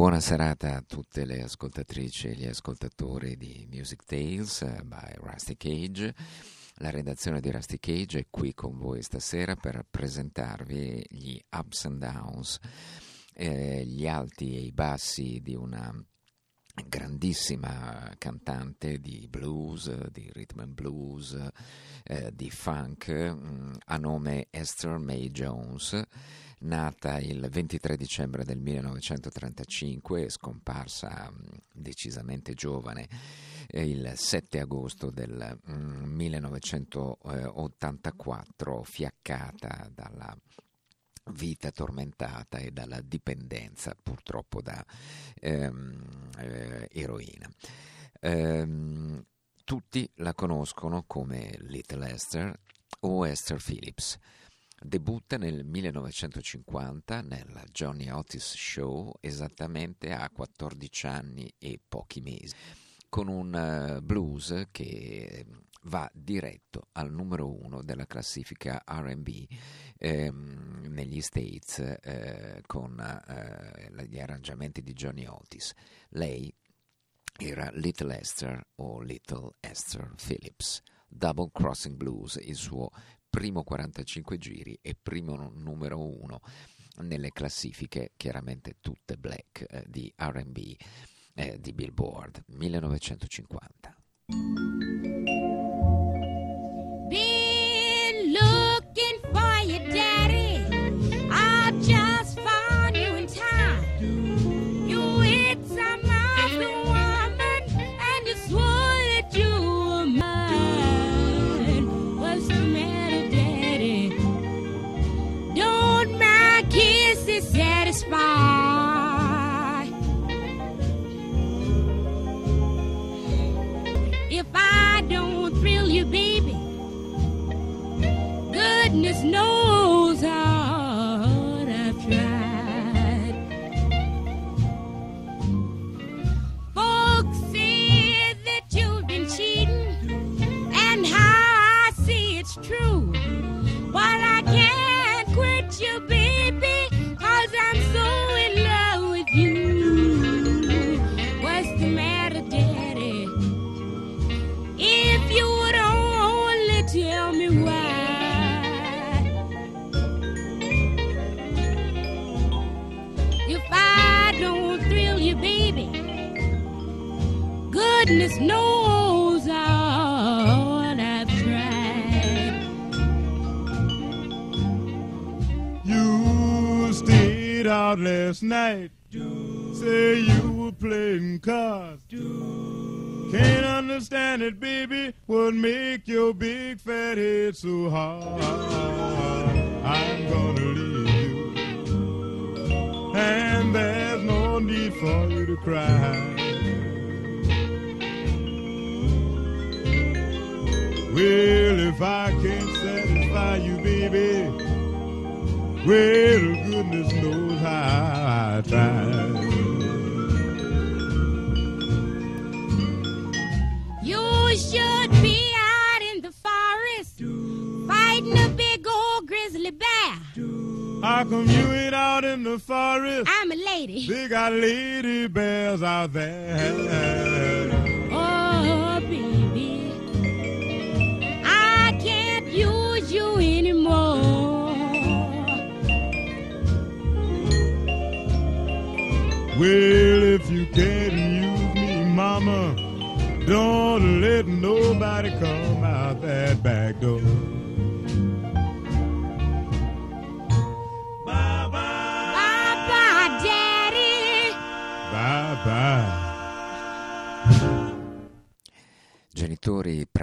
Buona serata a tutte le ascoltatrici e gli ascoltatori di Music Tales eh, by Rusty Cage. La redazione di Rusty Cage è qui con voi stasera per presentarvi gli ups and downs, eh, gli alti e i bassi di una grandissima cantante di blues, di rhythm and blues, eh, di funk, mh, a nome Esther May Jones, nata il 23 dicembre del 1935 e scomparsa decisamente giovane eh, il 7 agosto del mh, 1984, fiaccata dalla vita tormentata e dalla dipendenza purtroppo da ehm, eh, eroina. Ehm, tutti la conoscono come Little Esther o Esther Phillips. Debutta nel 1950 nella Johnny Otis Show esattamente a 14 anni e pochi mesi, con un eh, blues che va diretto al numero uno della classifica RB ehm, negli States eh, con eh, gli arrangiamenti di Johnny Otis. Lei era Little Esther o Little Esther Phillips. Double Crossing Blues, il suo primo 45 giri e primo numero uno nelle classifiche, chiaramente tutte black, eh, di RB eh, di Billboard 1950.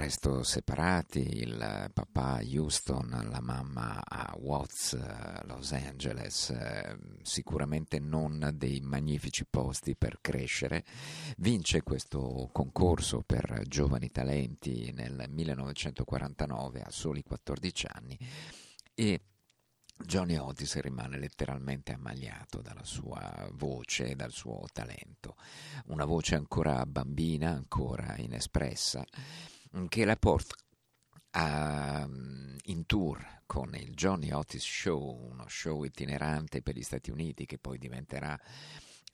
Presto separati, il papà a Houston, la mamma a Watts, Los Angeles, eh, sicuramente non dei magnifici posti per crescere, vince questo concorso per giovani talenti nel 1949 a soli 14 anni e Johnny Otis rimane letteralmente ammaliato dalla sua voce dal suo talento, una voce ancora bambina, ancora inespressa, che la porta a, in tour con il Johnny Otis Show, uno show itinerante per gli Stati Uniti che poi diventerà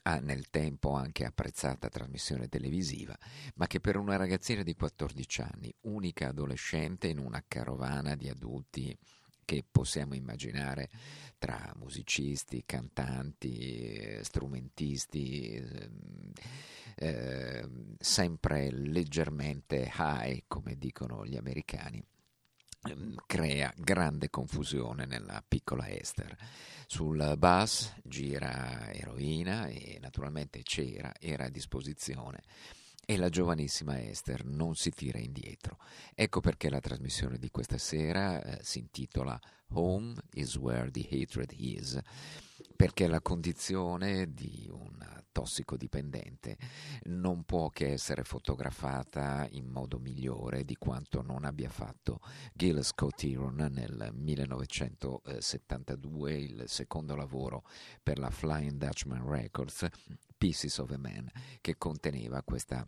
ah, nel tempo anche apprezzata trasmissione televisiva, ma che per una ragazzina di 14 anni, unica adolescente in una carovana di adulti che possiamo immaginare tra musicisti, cantanti, eh, strumentisti, eh, sempre leggermente high, come dicono gli americani ehm, crea grande confusione nella piccola Esther. Sul bus gira eroina e naturalmente c'era, era a disposizione e la giovanissima Esther non si tira indietro. Ecco perché la trasmissione di questa sera eh, si intitola Home is where the hatred is, perché la condizione di un tossicodipendente non può che essere fotografata in modo migliore di quanto non abbia fatto Gil Scott Heron nel 1972, il secondo lavoro per la Flying Dutchman Records, Pieces of a Man, che conteneva questa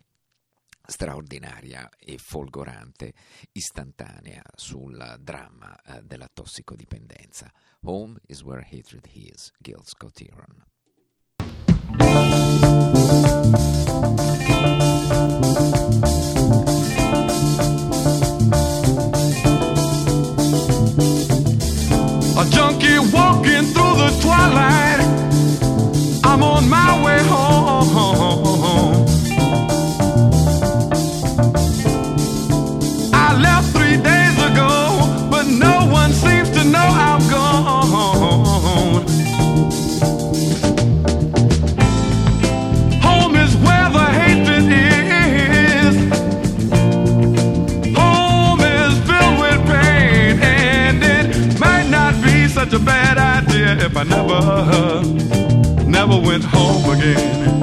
straordinaria e folgorante istantanea sul dramma eh, della tossicodipendenza. Home is where hatred is, Gil Scott. A junkie walking through the twilight. I'm on my I never, never went home again.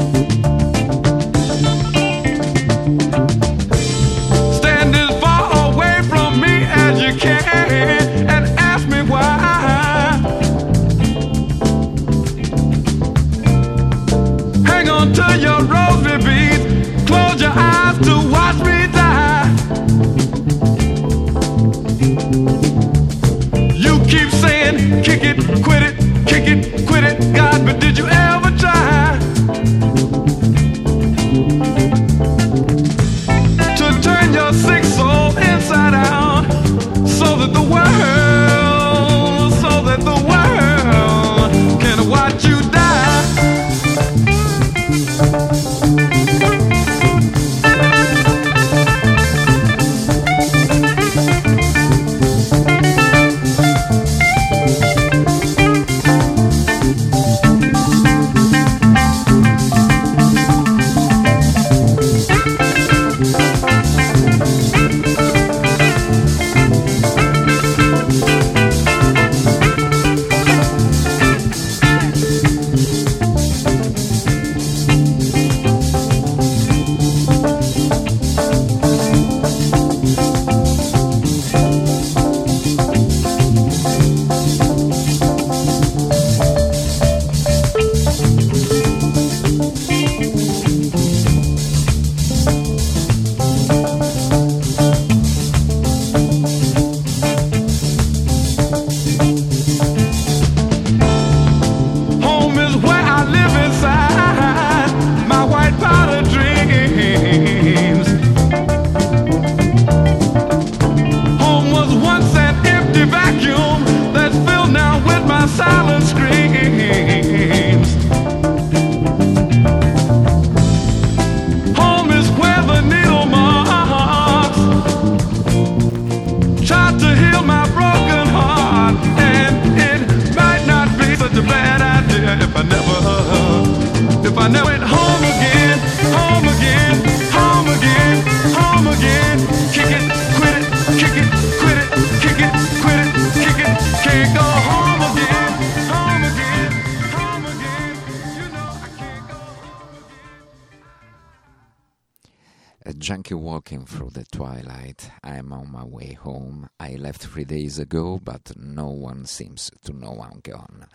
Three days ago, but no one seems to know I'm gone.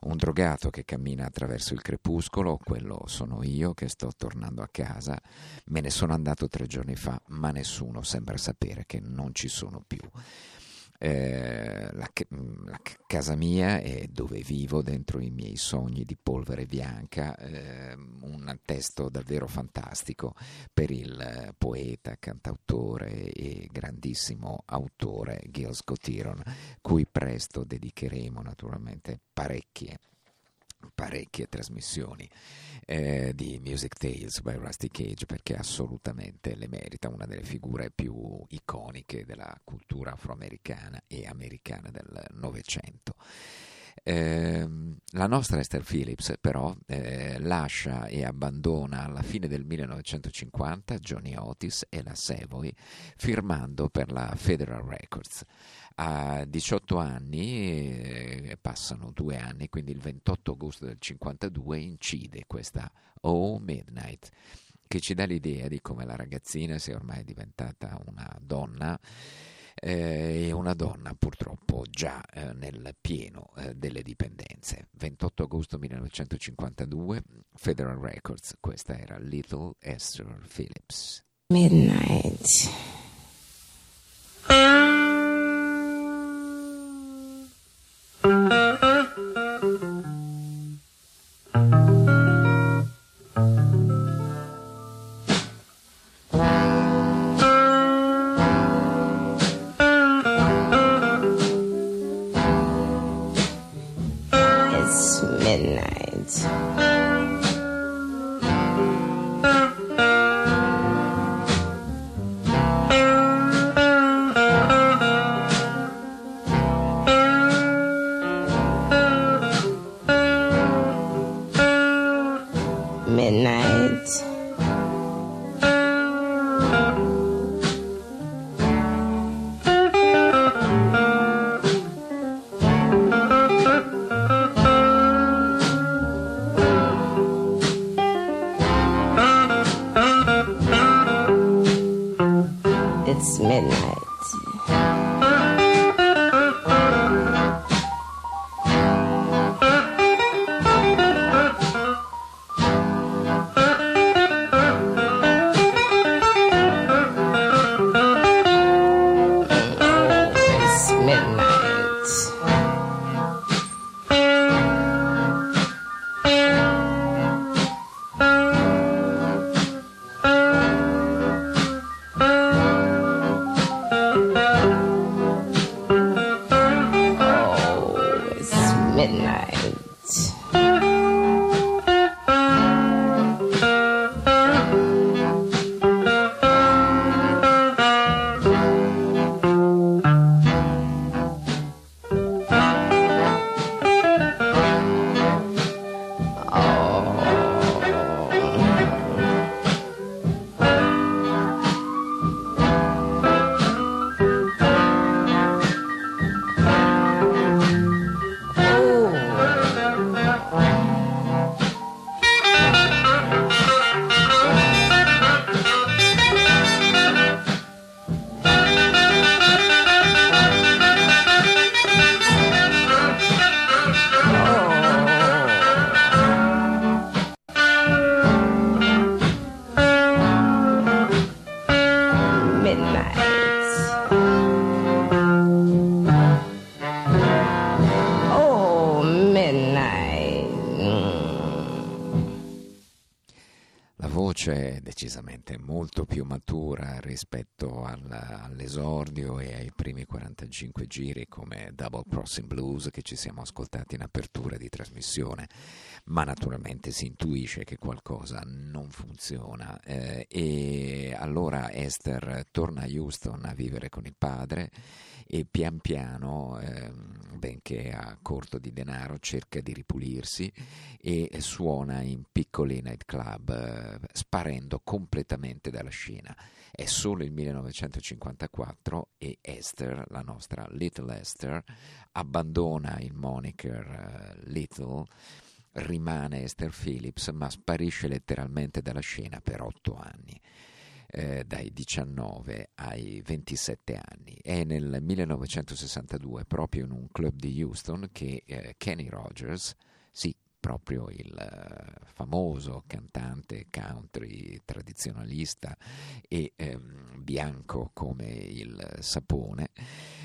Un drogato che cammina attraverso il crepuscolo, quello sono io che sto tornando a casa. Me ne sono andato tre giorni fa, ma nessuno sembra sapere che non ci sono più. Eh, la, ca- la ca- casa mia è dove vivo dentro i miei sogni di polvere bianca, eh, un testo davvero fantastico per il eh, poeta, cantautore e grandissimo autore Gil Scott-Heron, cui presto dedicheremo naturalmente parecchie parecchie trasmissioni eh, di Music Tales by Rusty Cage perché assolutamente le merita, una delle figure più iconiche della cultura afroamericana e americana del Novecento. Eh, la nostra Esther Phillips però eh, lascia e abbandona alla fine del 1950 Johnny Otis e la Savoy firmando per la Federal Records. A 18 anni, eh, passano due anni, quindi il 28 agosto del 52 incide questa Oh Midnight che ci dà l'idea di come la ragazzina sia ormai diventata una donna eh, e una donna purtroppo già eh, nel pieno eh, delle dipendenze. 28 agosto 1952, Federal Records, questa era Little Esther Phillips. Midnight. It's midnight. 45 giri come Double Crossing Blues che ci siamo ascoltati in apertura di trasmissione, ma naturalmente si intuisce che qualcosa non funziona eh, e allora Esther torna a Houston a vivere con il padre e pian piano, ehm, benché a corto di denaro, cerca di ripulirsi e suona in piccoli nightclub, eh, sparendo completamente dalla scena. È solo il 1954 e Esther, la nostra Little Esther, abbandona il moniker eh, Little, rimane Esther Phillips, ma sparisce letteralmente dalla scena per otto anni eh, dai 19 ai 27 anni. È nel 1962, proprio in un club di Houston, che eh, Kenny Rogers, sì, proprio il eh, famoso cantante country tradizionalista e ehm, bianco come il sapone,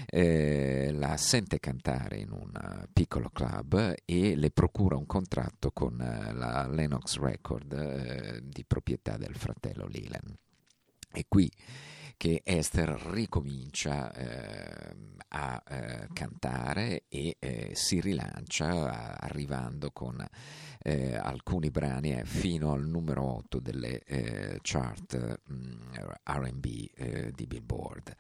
eh, la sente cantare in un eh, piccolo club e le procura un contratto con eh, la Lennox Record eh, di proprietà del fratello Leland. È qui che Esther ricomincia eh, a eh, cantare e eh, si rilancia arrivando con eh, alcuni brani eh, fino al numero 8 delle eh, chart mh, RB di Billboard.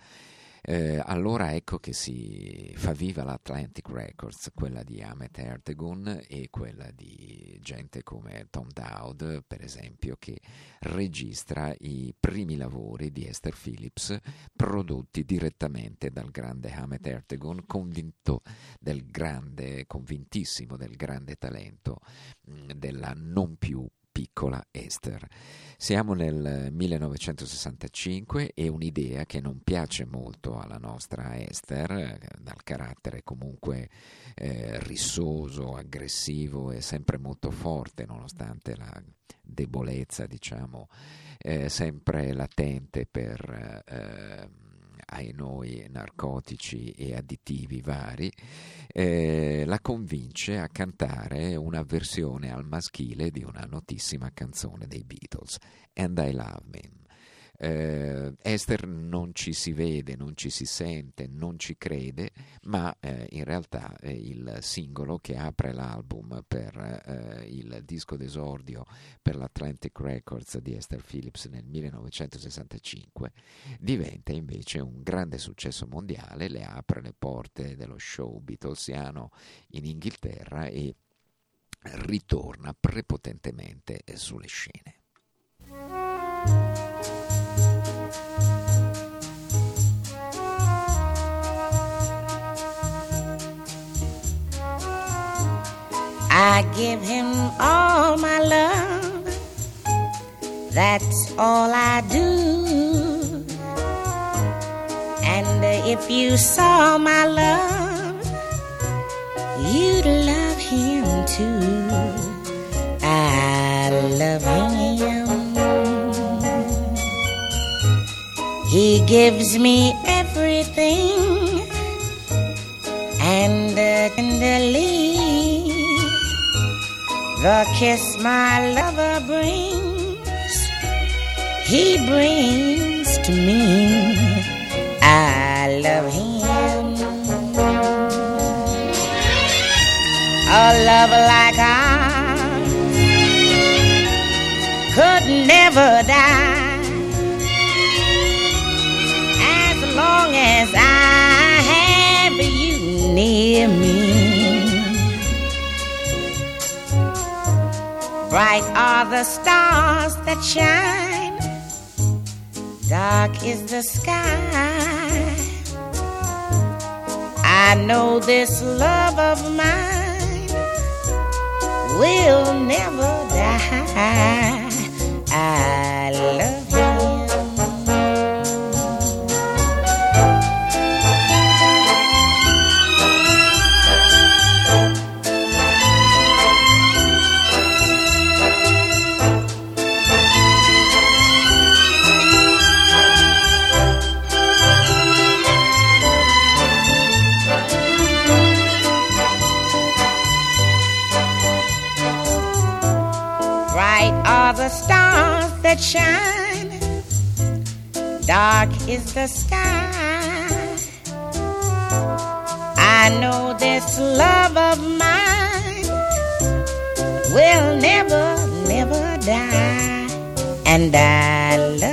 Eh, allora ecco che si fa viva l'Atlantic Records, quella di Ahmet Ertegun e quella di gente come Tom Dowd, per esempio, che registra i primi lavori di Esther Phillips prodotti direttamente dal grande Ahmet Ertegun, convinto del grande, convintissimo del grande talento mh, della non più piccola Esther. Siamo nel 1965 e un'idea che non piace molto alla nostra Esther, dal carattere comunque eh, rissoso, aggressivo e sempre molto forte, nonostante la debolezza, diciamo, eh, sempre latente per eh, ai noi narcotici e additivi vari, eh, la convince a cantare una versione al maschile di una notissima canzone dei Beatles, And I Love Me. Eh, Esther non ci si vede, non ci si sente, non ci crede, ma eh, in realtà eh, il singolo che apre l'album per eh, il disco d'esordio per l'Atlantic Records di Esther Phillips nel 1965 diventa invece un grande successo mondiale, le apre le porte dello show beatlesiano in Inghilterra e ritorna prepotentemente sulle scene. I give him all my love. That's all I do. And if you saw my love, you'd love him too. I love him. He gives me everything and uh, tenderly the kiss my lover brings, he brings to me. I love him. A love like ours could never die as long as I have you near me. Bright are the stars that shine, dark is the sky. I know this love of mine will never die. I love that shine. Dark is the sky. I know this love of mine will never, never die. And I love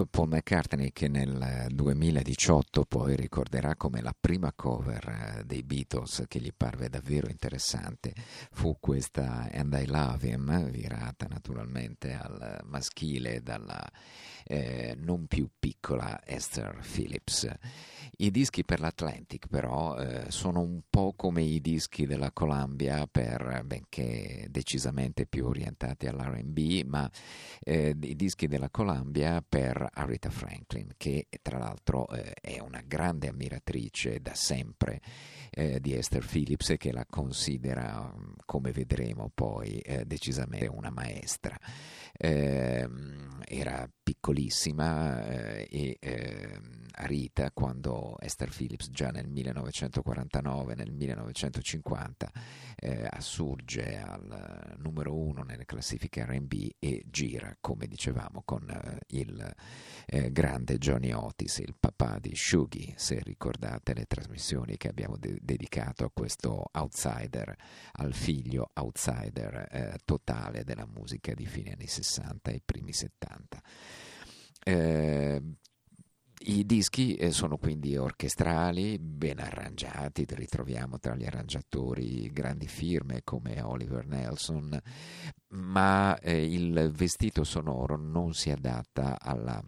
stesso Paul McCartney che nel 2018 poi ricorderà come la prima cover eh, dei Beatles che gli parve davvero interessante fu questa And I Love Him, virata naturalmente al maschile dalla eh, non più piccola Esther Phillips. I dischi per l'Atlantic però eh, sono un po' come i dischi della Columbia, per, benché decisamente più orientati all'R&B, ma eh, i dischi della Columbia per Aretha Franklin, che tra l'altro eh, è una grande ammiratrice da sempre eh, di Esther Phillips e che la considera, come vedremo poi, eh, decisamente una maestra. Ehm, era piccolissima eh, e ehm, Rita Esther Phillips già nel 1949, nel 1950 eh, assurge al numero uno nelle classifiche RB e gira, come dicevamo, con eh, il eh, grande Johnny Otis, il papà di Shuggy, se ricordate le trasmissioni che abbiamo de- dedicato a questo outsider, al figlio outsider eh, totale della musica di fine anni 60 e primi 70. Eh, i dischi eh, sono quindi orchestrali, ben arrangiati, ritroviamo tra gli arrangiatori grandi firme come Oliver Nelson, ma eh, il vestito sonoro non si adatta alla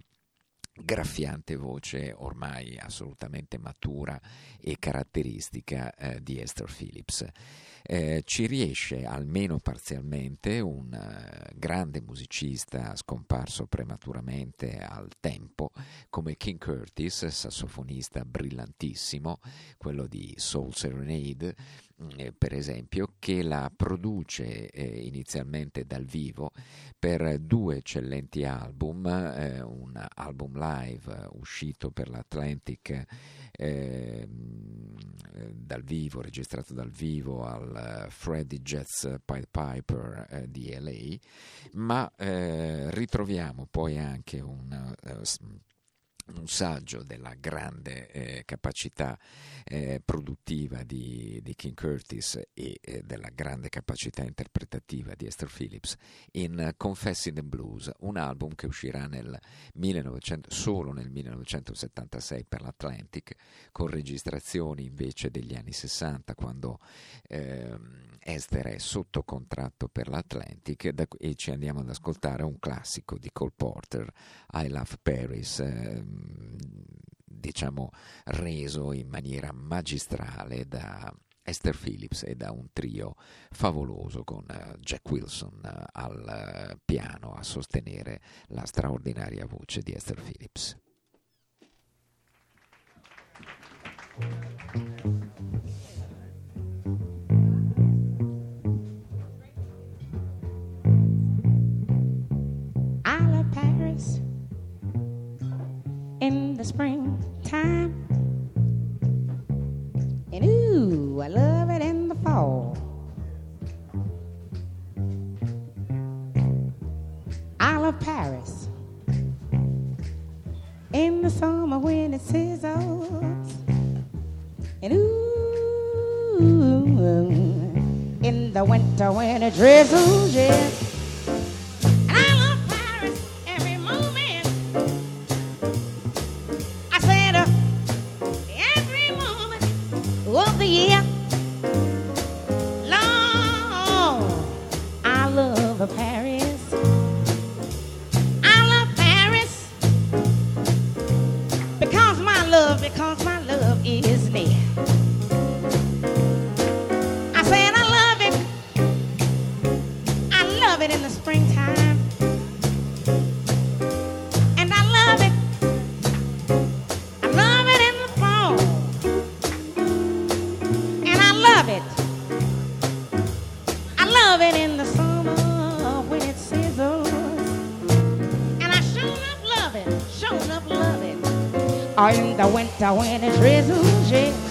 graffiante voce ormai assolutamente matura e caratteristica eh, di Esther Phillips. Eh, ci riesce almeno parzialmente un eh, grande musicista scomparso prematuramente al tempo come King Curtis, sassofonista brillantissimo, quello di Soul Serenade, eh, per esempio, che la produce eh, inizialmente dal vivo per due eccellenti album, eh, un album live uscito per l'Atlantic eh, dal vivo, registrato dal vivo al Freddy Jazz Pied Piper eh, di LA, ma eh, ritroviamo poi anche un un saggio della grande eh, capacità eh, produttiva di, di, King Curtis e eh, della grande capacità interpretativa di Esther Phillips in Confessing the Blues, un album che uscirà nel 1900, solo nel 1976 per l'Atlantic, con registrazioni invece degli anni 60 quando ehm, Esther è sotto contratto per l'Atlantic da, e ci andiamo ad ascoltare un classico di Cole Porter, I Love Paris. Ehm, diciamo reso in maniera magistrale da Esther Phillips e da un trio favoloso con Jack Wilson al piano a sostenere la straordinaria voce di Esther Phillips. I love it in the fall. I love Paris in the summer when it sizzles. And ooh, in the winter when it drizzles, yeah. In the summer when it sizzles. And I sure enough love it, sure it. Or in the winter when it drizzles, yeah.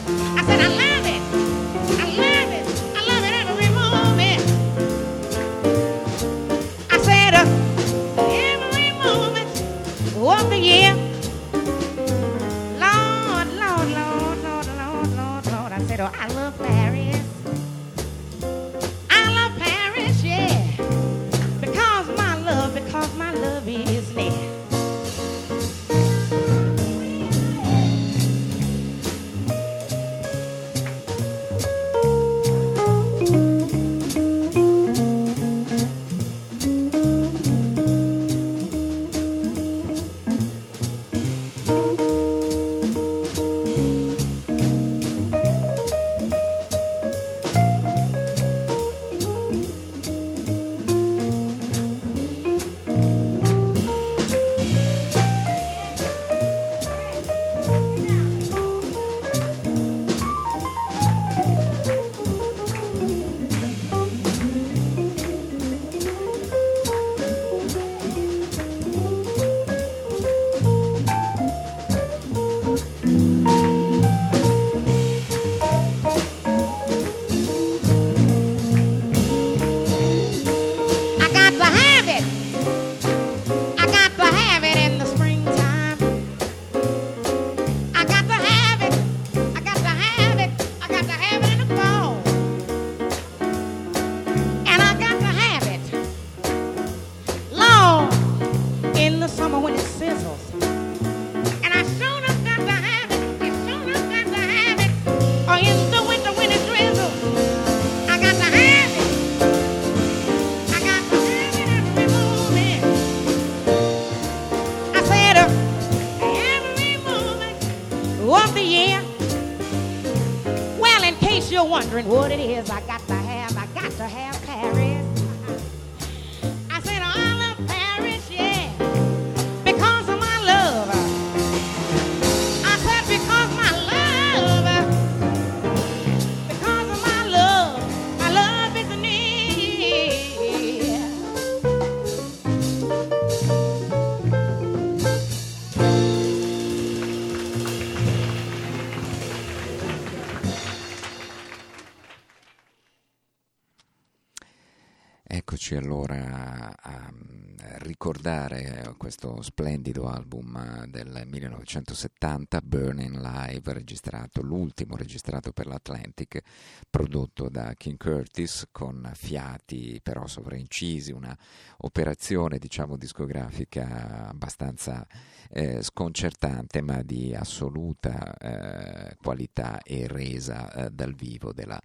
Ricordare questo splendido album eh, del 1970, Burning Live, registrato, l'ultimo registrato per l'Atlantic, prodotto da King Curtis con fiati però sovraincisi, una operazione diciamo discografica abbastanza eh, sconcertante ma di assoluta eh, qualità e resa eh, dal vivo della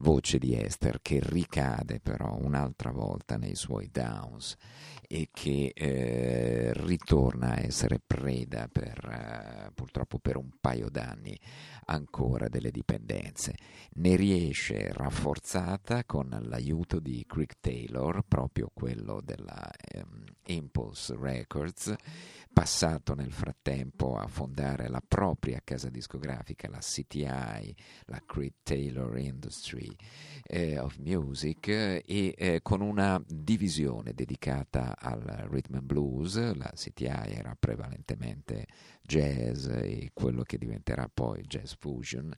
voce di Esther che ricade però un'altra volta nei suoi downs e che eh, ritorna a essere preda per, eh, purtroppo per un paio d'anni ancora delle dipendenze. Ne riesce rafforzata con l'aiuto di Crick Taylor, proprio quello della ehm, Impulse Records, passato nel frattempo a fondare la propria casa discografica, la CTI, la Creed Taylor Industry eh, of Music, e eh, con una divisione dedicata al rhythm and blues, la CTI era prevalentemente jazz e quello che diventerà poi jazz fusion,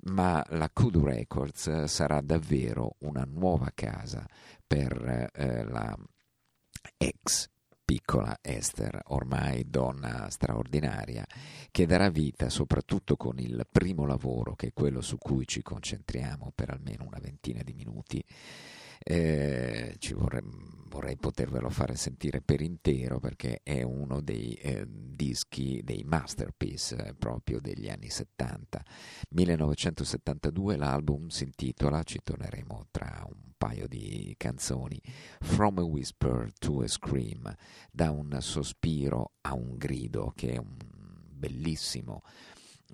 ma la Kudu Records sarà davvero una nuova casa per eh, la ex piccola Esther, ormai donna straordinaria, che darà vita soprattutto con il primo lavoro, che è quello su cui ci concentriamo per almeno una ventina di minuti. Eh, ci vorrei, vorrei potervelo fare sentire per intero perché è uno dei eh, dischi, dei masterpiece eh, proprio degli anni 70. 1972 l'album si intitola, ci torneremo tra un paio di canzoni, From a Whisper to a Scream, da un sospiro a un grido, che è un bellissimo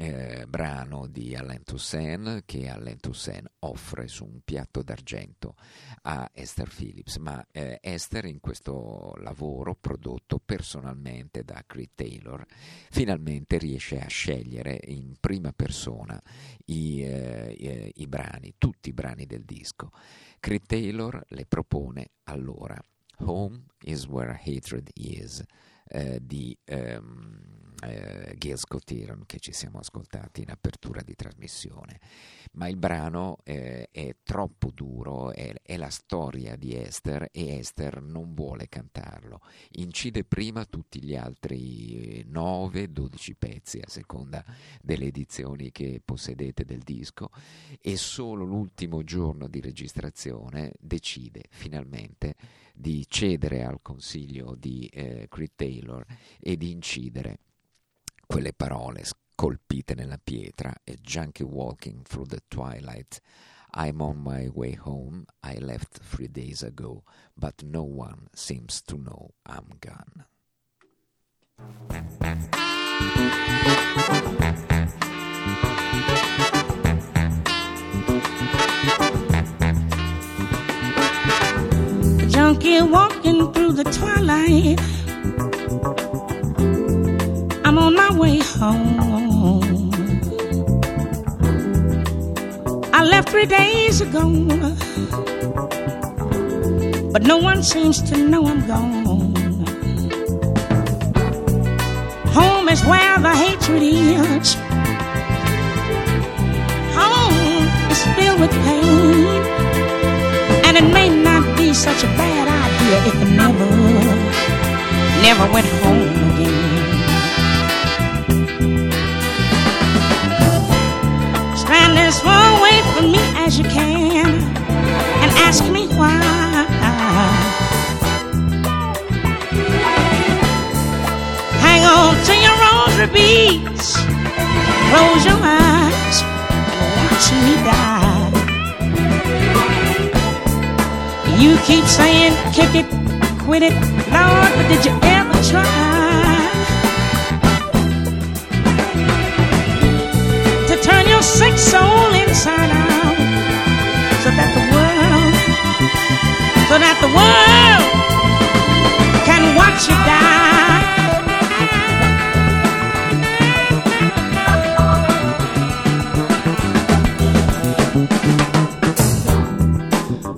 eh, brano di Alain Toussaint che Alain Toussaint offre su un piatto d'argento a Esther Phillips, ma eh, Esther in questo lavoro prodotto personalmente da Creed Taylor finalmente riesce a scegliere in prima persona i, eh, i, brani, tutti i brani del disco. Creed Taylor le propone allora Home is where hatred is eh, di ehm, eh, Gail Scott Heron che ci siamo ascoltati in apertura di trasmissione. Ma il brano eh, è troppo duro, è, è, la storia di Esther e Esther non vuole cantarlo. Incide prima tutti gli altri 9-12 pezzi a seconda delle edizioni che possedete del disco e solo l'ultimo giorno di registrazione decide finalmente di cedere al consiglio di eh, Creed Taylor e di incidere quelle parole scolpite nella pietra e junkie walking through the twilight. I'm on my way home. I left three days ago, but no one seems to know I'm gone. junkie walking through the twilight. Way home. I left three days ago, but no one seems to know I'm gone. Home is where the hatred is. Home is filled with pain, and it may not be such a bad idea if I never, never went home ask me why. Hang on to your rosary beads, close your eyes, and watch me die. You keep saying, kick it, quit it, Lord, but did you ever try to turn your sick soul inside out so that the world, so that the world can watch you die?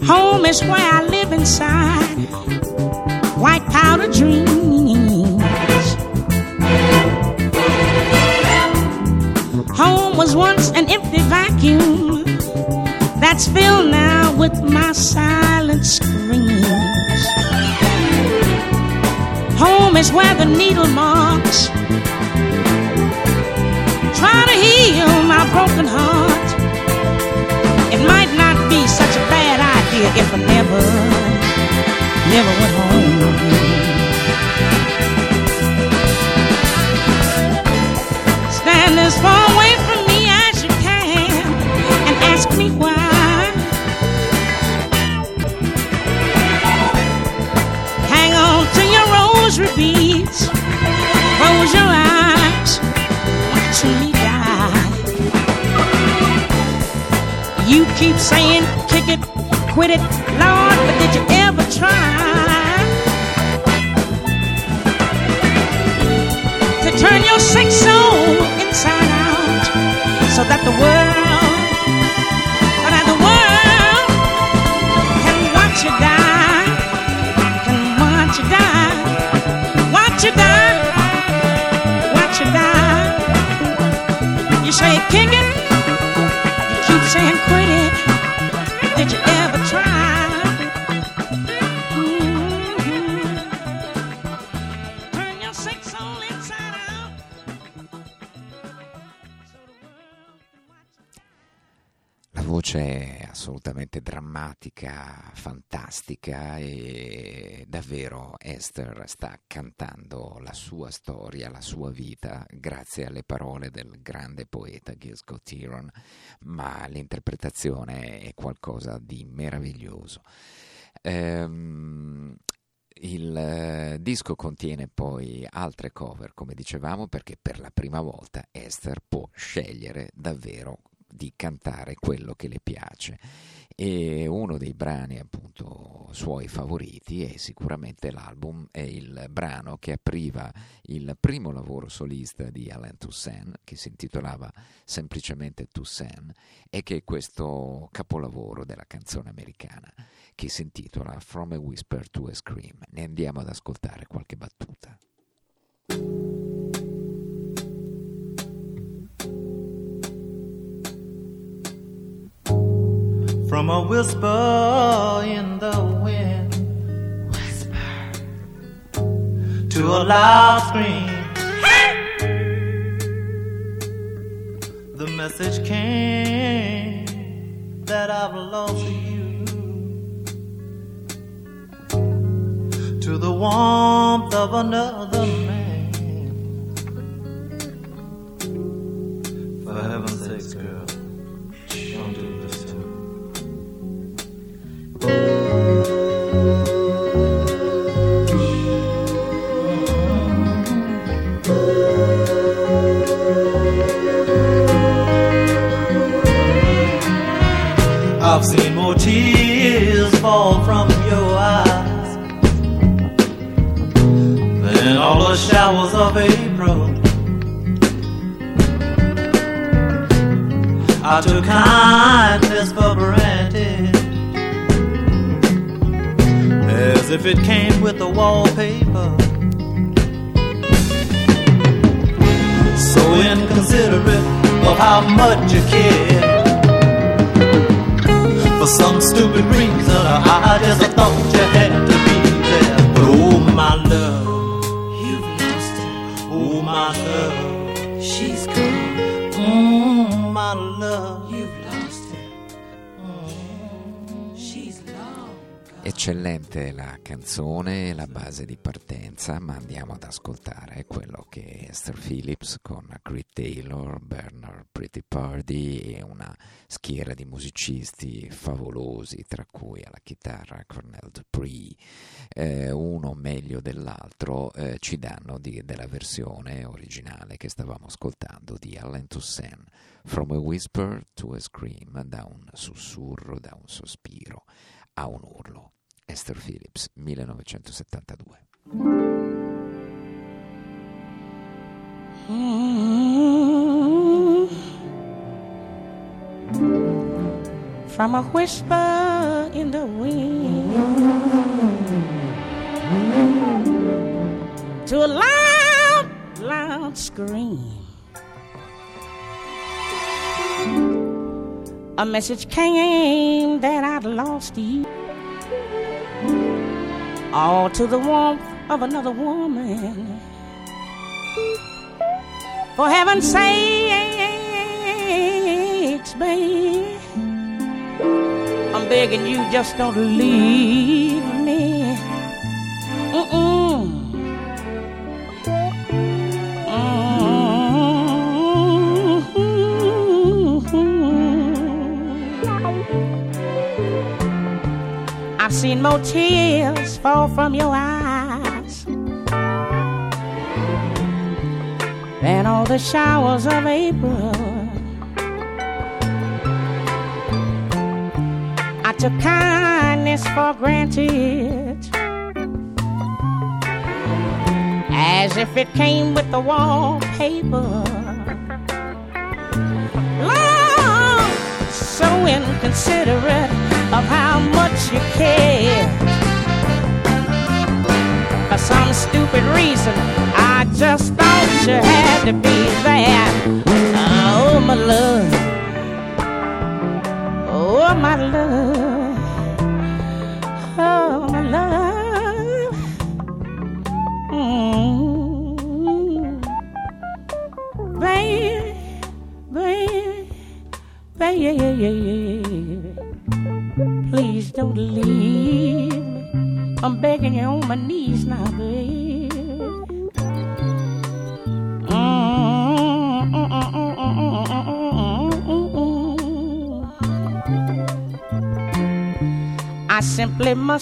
Home is where I live inside. White powder dreams. Home was once an empty vacuum that's filled now with my silent Home is where the needle marks try to heal my broken heart. It might not be such a bad idea if I never, never went home. Stand as far away keep saying, kick it, quit it, Lord, but did you ever try to turn your sick soul inside out so that the world, so that the world can watch you die, can watch you die, watch you die, assolutamente drammatica, fantastica e davvero Esther sta cantando la sua storia, la sua vita grazie alle parole del grande poeta Gil Scott Heron, ma l'interpretazione è qualcosa di meraviglioso. Ehm, Il eh, disco contiene poi altre cover, come dicevamo, perché per la prima volta Esther può scegliere davvero di cantare quello che le piace e uno dei brani appunto suoi favoriti è sicuramente l'album è il brano che apriva il primo lavoro solista di Alain Toussaint che si intitolava semplicemente Toussaint e che è questo capolavoro della canzone americana che si intitola From a Whisper to a Scream. Ne andiamo ad ascoltare qualche battuta From a whisper in the wind, whisper to a loud scream. The message came that I've lost you. To the warmth of another man. For heaven's the of April. I took kindness for granted as if it came with the wallpaper. So inconsiderate of how much you care. For some stupid reason, I just thought you had to be there. But oh my love, Eccellente la canzone, la base di partenza, ma andiamo ad ascoltare quello che Esther Phillips con Creed Taylor, Bernard Pretty Party e una schiera di musicisti favolosi, tra cui alla chitarra Cornell Dupree, eh, uno meglio dell'altro, eh, ci danno di- della versione originale che stavamo ascoltando di Alain Toussaint, From a Whisper to a Scream, da un sussurro, da un sospiro a un urlo. Esther Phillips, 1972. From a whisper in the wind to a loud, loud scream. A message came that I'd lost you. All to the warmth of another woman. For heaven's sakes, babe. I'm begging you, just don't leave me. Mm-mm. Seen more tears fall from your eyes than all the showers of April. I took kindness for granted, as if it came with the wallpaper. Lord, so inconsiderate of how much you care. For some stupid reason, I just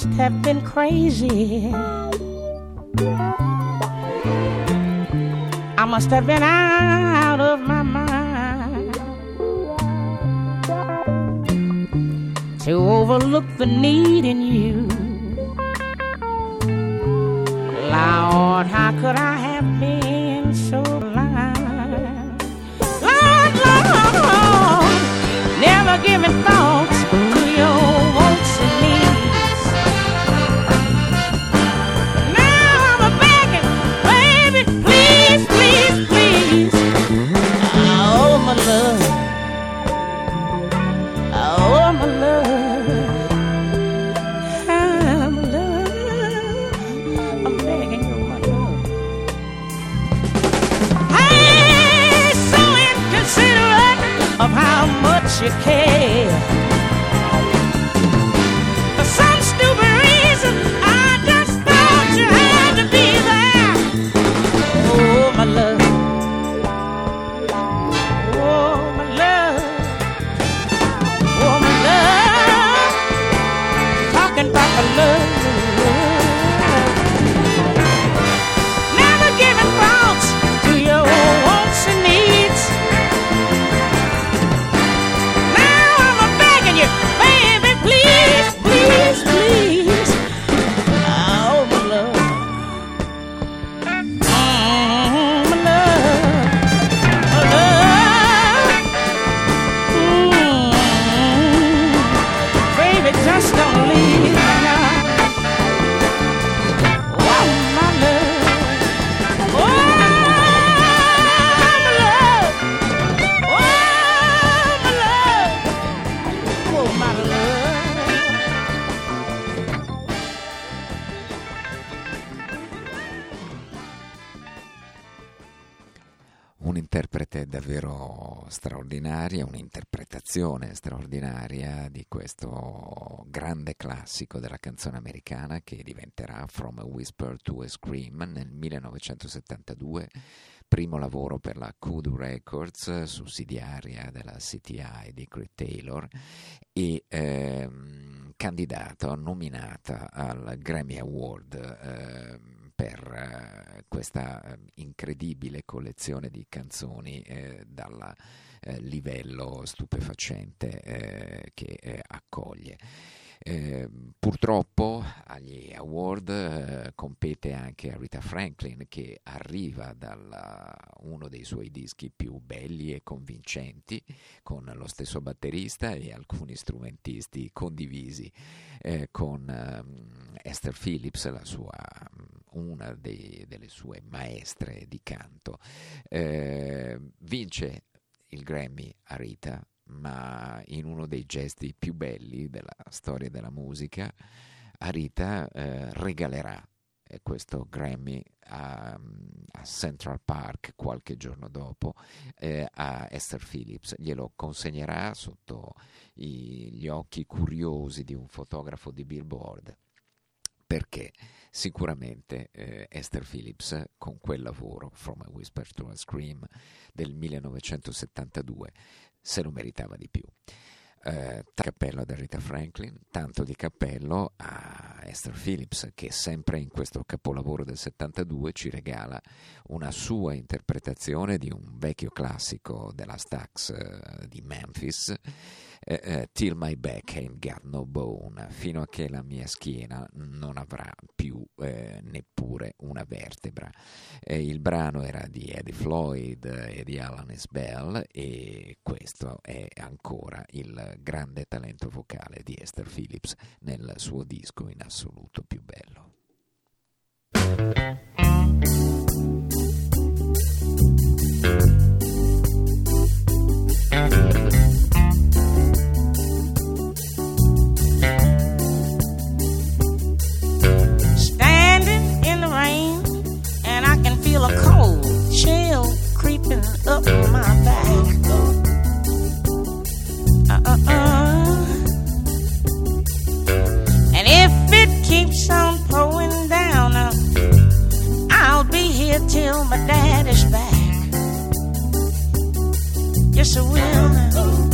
must have been crazy. I must have been out of my mind to overlook the need in you. Un'interpretazione straordinaria di questo grande classico della canzone americana che diventerà From a Whisper to a Scream nel 1972, primo lavoro per la Kudu Records, sussidiaria della CTI di Creed Taylor e ehm, candidato, nominata al Grammy Award ehm, per eh, questa eh, incredibile collezione di canzoni eh, dal eh, livello stupefacente eh, che eh, accoglie. Eh, purtroppo agli award eh, compete anche Rita Franklin che arriva da uno dei suoi dischi più belli e convincenti con lo stesso batterista e alcuni strumentisti condivisi eh, con ehm, Esther Phillips, sua, una dei- delle sue maestre di canto. Eh, vince il Grammy a Rita, ma in uno dei gesti più belli della storia della musica, a Rita eh, regalerà eh, questo Grammy a, a Central Park qualche giorno dopo eh, a Esther Phillips. Glielo consegnerà sotto i- gli occhi curiosi di un fotografo di Billboard perché sicuramente eh, Esther Phillips con quel lavoro From a Whisper to a Scream del 1972 se lo meritava di più. Eh, cappello ad Rita Franklin, tanto di cappello a Esther Phillips che sempre in questo capolavoro del 72 ci regala una sua interpretazione di un vecchio classico della Stax eh, di Memphis eh, eh, Till my back ain't got no bone, fino a che la mia schiena non avrà più eh, neppure una vertebra. Eh, il brano era di Eddie Floyd e di Alan S. Bell e questo è ancora il grande talento vocale di Esther Phillips nel suo disco in assoluto più bello. Standing till my daddy's back. Yes, I will now.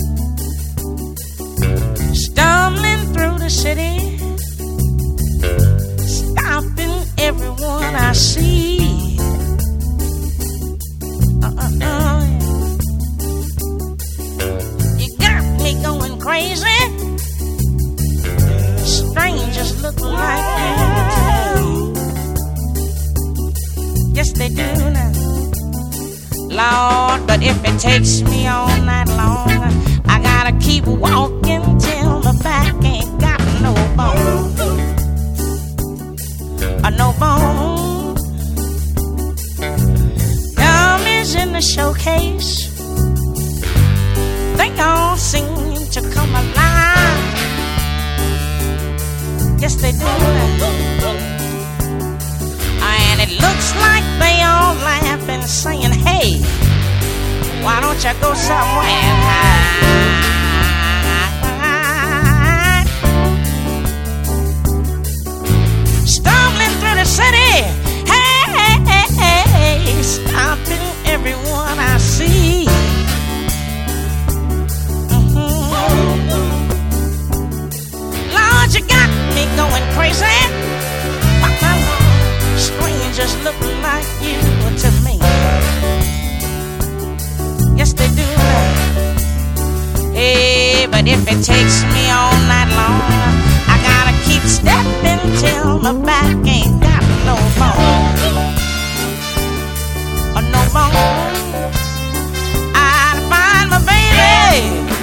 Stumbling through the city, stopping everyone I see. Uh-uh-uh. You got me going crazy. Lord, but if it takes me all night long, I gotta keep walking till the back ain't got no bone. A no bone. Dummies in the showcase, they all seem to come alive. Yes, they do. And it looks like they all laugh and saying, hey, why don't you go somewhere and hide? Stumbling through the city, hey, hey, hey, stomping everyone I see. Mm-hmm. Lord, you got me going crazy. Strangers looking like you. Hey, but if it takes me all night long, I gotta keep stepping till my back ain't got no bone. No bone. I'd find my baby.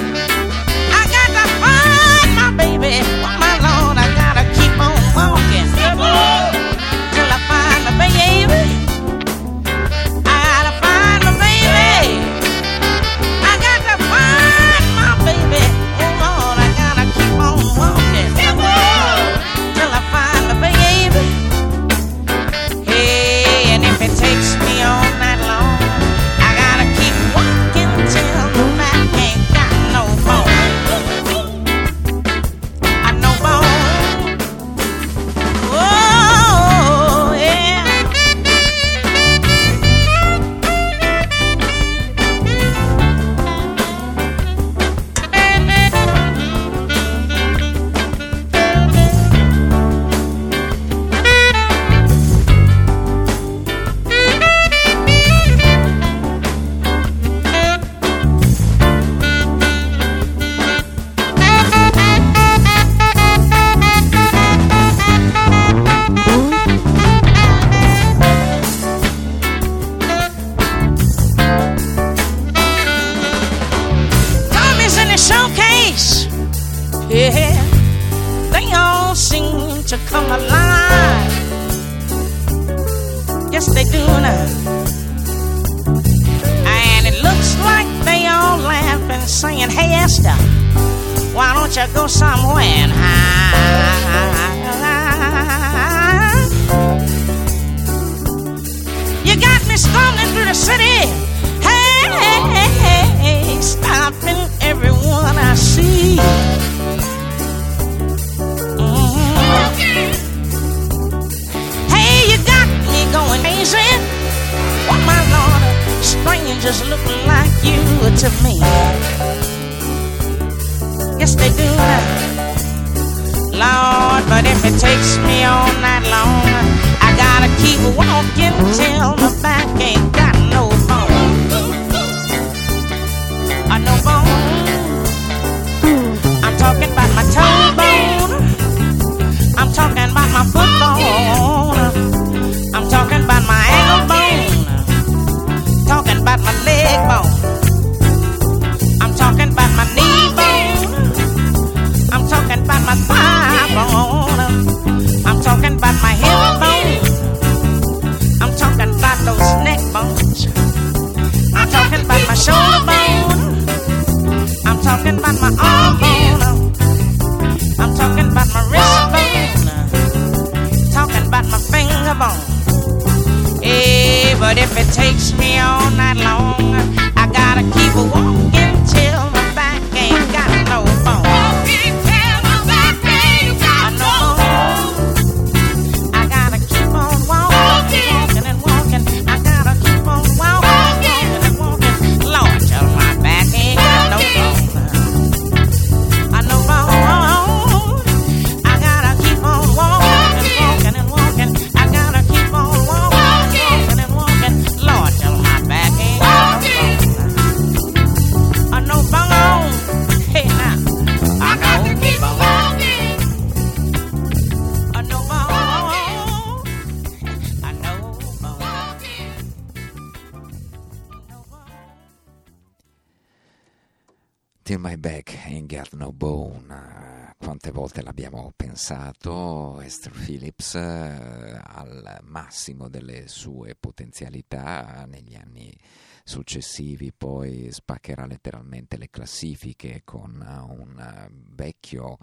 Massimo delle sue potenzialità negli anni successivi, poi spaccherà letteralmente le classifiche con un vecchio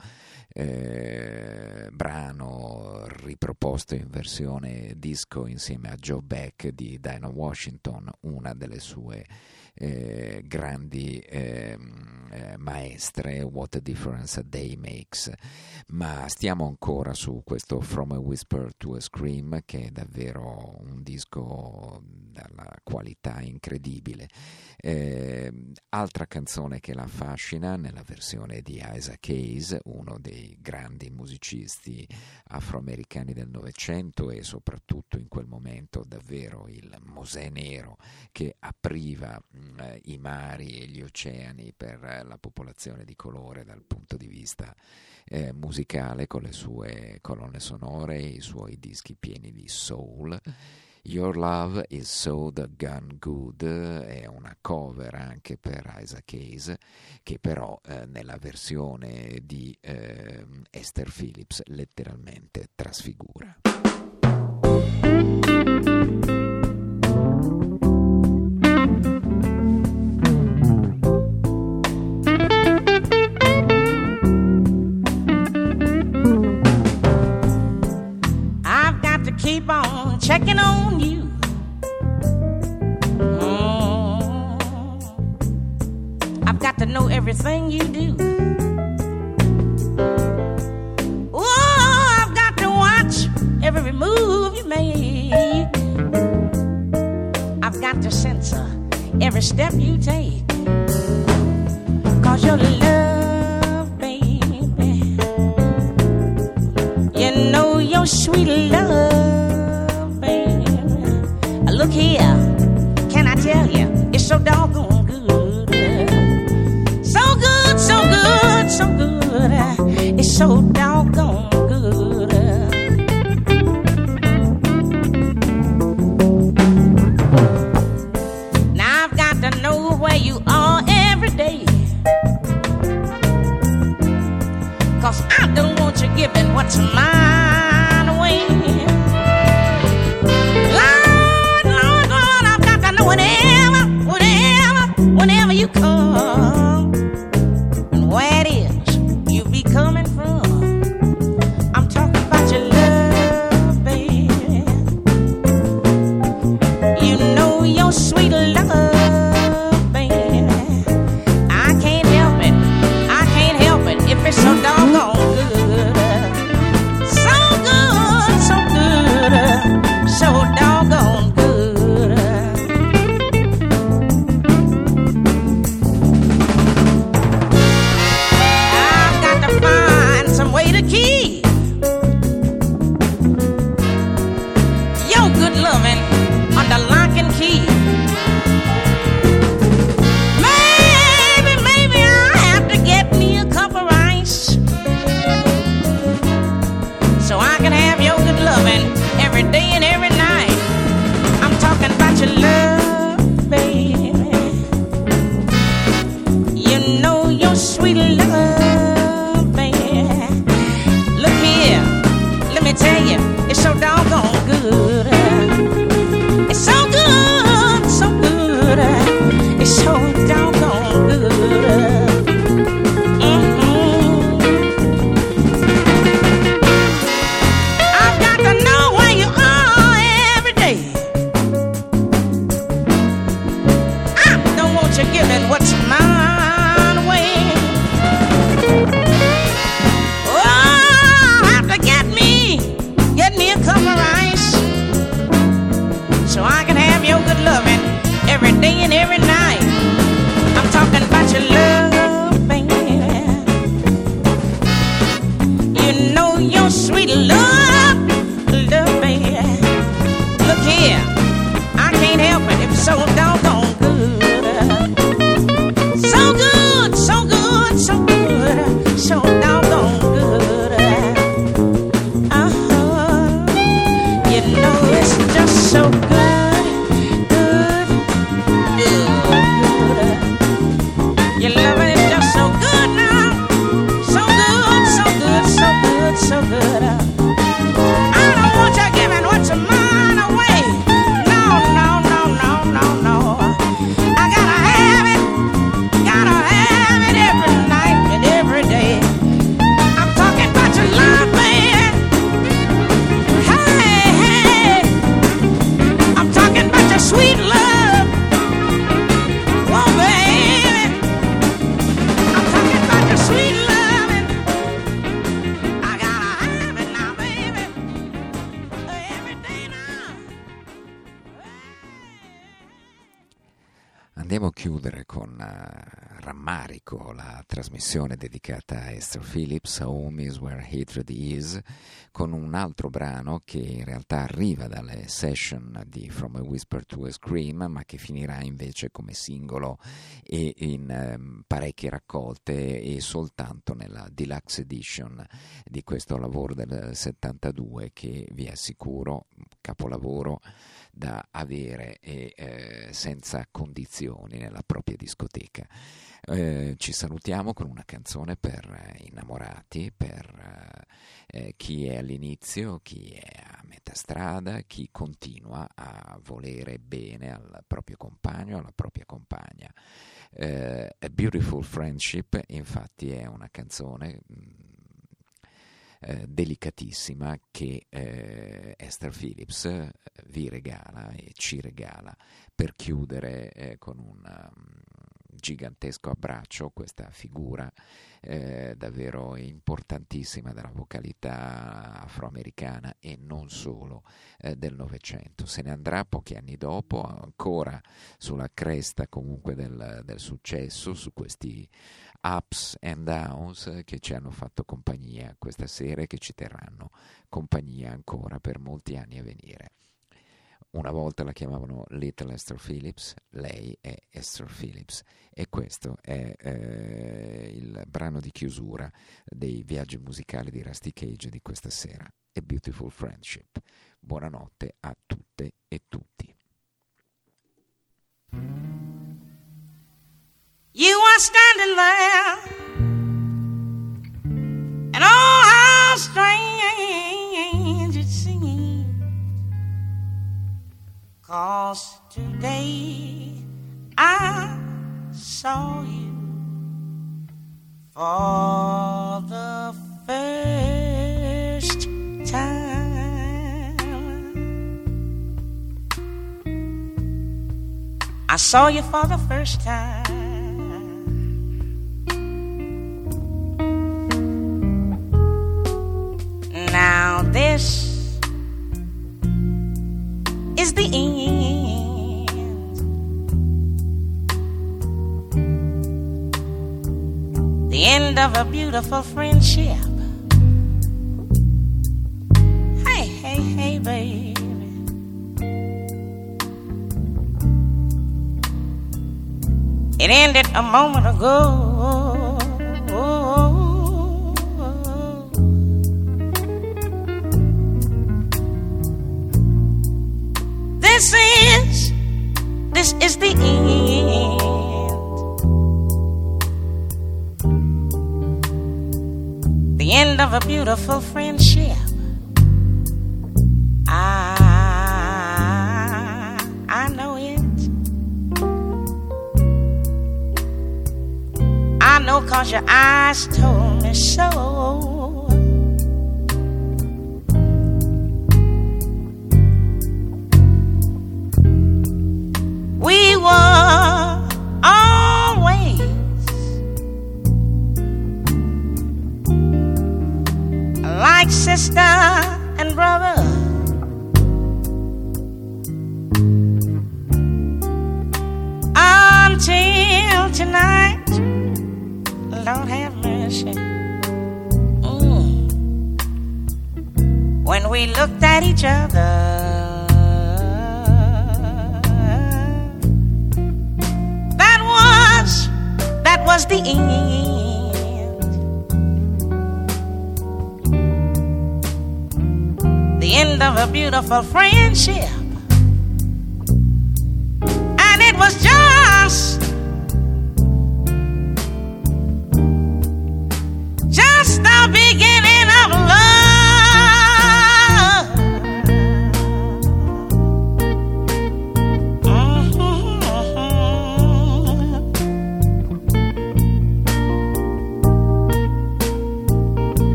eh, brano riproposto in versione disco insieme a Joe Beck di Dinah Washington, una delle sue eh, grandi ehm, eh, maestre, What a Difference a Day Makes, ma stiamo ancora su questo From a Whisper to a Scream che è davvero un disco dalla qualità incredibile. Eh, altra canzone che la affascina nella versione di Isaac Hayes, uno dei grandi musicisti afroamericani del Novecento e soprattutto in quel momento davvero il Mosè Nero che apriva mh, i mari e gli oceani per eh, la popolazione di colore dal punto di vista eh, musicale con le sue colonne sonore, i suoi dischi pieni di soul. Your Love is So the Gun Good è una cover anche per Isaac Hayes che però eh, nella versione di eh, Esther Phillips letteralmente trasfigura. Checking on you. Mm. I've got to know everything you do. Oh, I've got to watch every move you make. I've got to censor every step you take. Cause your love, baby. You know your sweet love. Look here, can I tell you, it's so doggone good. Eh? So good, so good, so good. Eh? It's so doggone good. Eh? Now I've got to know where you are every day. Cause I don't want you giving what's mine dedicata a Esther Phillips, Home is Where Hatred Is, con un altro brano che in realtà arriva dalle session di From a Whisper to a Scream, ma che finirà invece come singolo e in ehm, parecchie raccolte e soltanto nella deluxe edition di questo lavoro del 72 che vi assicuro, capolavoro da avere e, eh, senza condizioni nella propria discoteca. Eh, ci salutiamo con una canzone per eh, innamorati, per eh, eh, chi è all'inizio, chi è a metà strada, chi continua a volere bene al proprio compagno, alla propria compagna. Eh, A Beautiful Friendship, infatti, è una canzone. Mh, eh, delicatissima che eh, Esther Phillips vi regala e ci regala per chiudere eh, con un um, gigantesco abbraccio questa figura eh, davvero importantissima della vocalità afroamericana e non solo eh, del Novecento. Se ne andrà pochi anni dopo, ancora sulla cresta comunque del, del successo, su questi ups and downs che ci hanno fatto compagnia questa sera e che ci terranno compagnia ancora per molti anni a venire. Una volta la chiamavano Little Esther Phillips, lei è Esther Phillips e questo è eh, il brano di chiusura dei viaggi musicali di Rusty Cage di questa sera, A Beautiful Friendship. Buonanotte a tutte e tutti. You are standing there, and oh, how strange Cause today I saw you for the first time. I saw you for the first time. Now this is the end. The end of a beautiful friendship. Hey, hey, hey, baby. It ended a moment ago. Is the end. The end of a beautiful friendship. I, I know it. I know cause your eyes told me so.